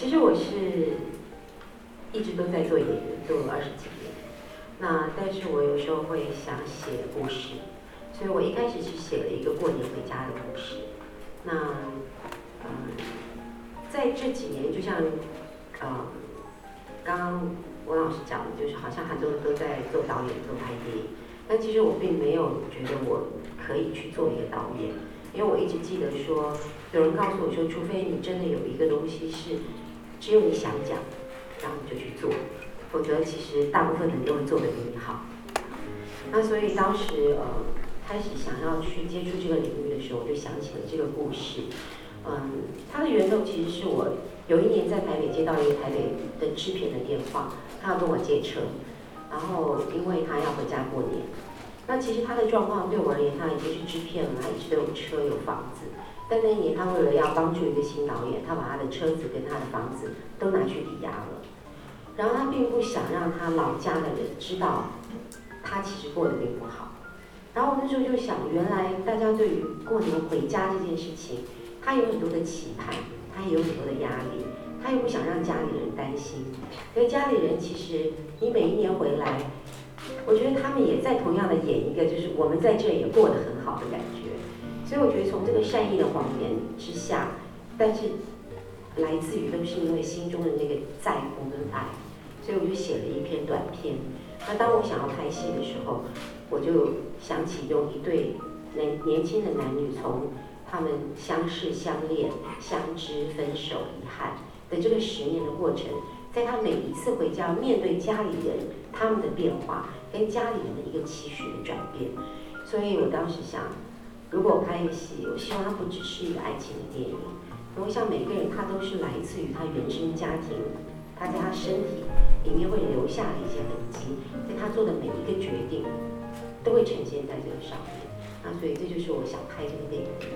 其实我是一直都在做演员，做了二十几年。那但是我有时候会想写故事，所以我一开始是写了一个过年回家的故事。那嗯，在这几年，就像嗯刚刚王老师讲的，就是好像很多人都在做导演、做拍电影，但其实我并没有觉得我可以去做一个导演，因为我一直记得说，有人告诉我说，除非你真的有一个东西是只有你想讲，然后你就去做，否则其实大部分人都会做的比你好。那所以当时呃开始想要去接触这个领域的时候，我就想起了这个故事。嗯，它的源头其实是我有一年在台北接到一个台北的制片的电话，他要跟我借车，然后因为他要回家过年。那其实他的状况对我而言，他已经是制片了，他一直都有车有房子。但那一年他为了要帮助一个新导演，他把他的车子跟他的房子都拿去抵押了。然后他并不想让他老家的人知道，他其实过得并不好。然后我那时候就想，原来大家对于过年回家这件事情，他有很多的期盼，他也有很多的压力，他又不想让家里人担心。因为家里人其实你每一年回来，我觉得他们也在同样的演一个，就是我们在这也过得很好的感觉。所以我觉得从这个善意的谎言之下，但是来自于都是因为心中的那个在乎跟爱，所以我就写了一篇短片。那当我想要拍戏的时候，我就想起用一对年年轻的男女，从他们相识、相恋、相知、分手、遗憾的这个十年的过程，在他每一次回家面对家里人他们的变化，跟家里人的一个期许的转变。所以我当时想。如果拍一个戏，我希望它不只是一个爱情的电影。我想每个人他都是来自于他原生家庭，他在他身体里面会留下的一些痕迹，在他做的每一个决定，都会呈现在这个上面。那所以这就是我想拍这个电影原。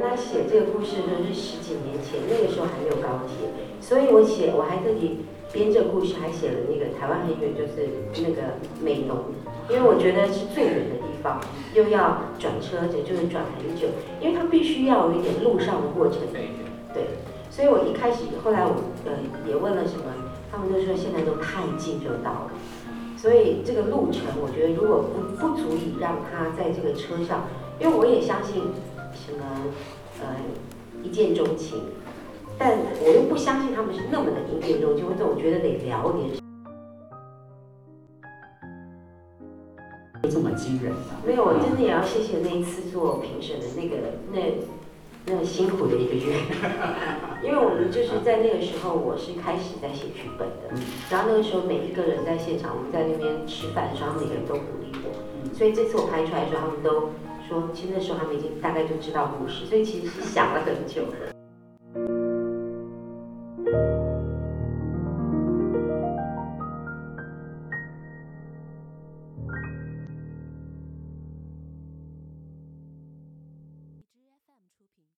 来写这个故事的是十几年前，那个时候还没有高铁，所以我写我还自己。编这个故事还写了那个台湾很远，就是那个美浓，因为我觉得是最远的地方，又要转车，也就是转很久，因为它必须要有一点路上的过程。对，所以我一开始，后来我呃也问了什么，他们都说现在都太近就到了，所以这个路程我觉得如果不不足以让他在这个车上，因为我也相信什么呃一见钟情。但我又不相信他们是那么的一见钟情，我总觉得得聊点。这么惊人没有，我真的也要谢谢那一次做评审的那个那那辛苦的一个月，因为我们就是在那个时候，我是开始在写剧本的，然后那个时候每一个人在现场，我们在那边吃饭的时候，每个人都鼓励我，所以这次我拍出来的时候，他们都说，其实那时候他们已经大概就知道故事，所以其实是想了很久的。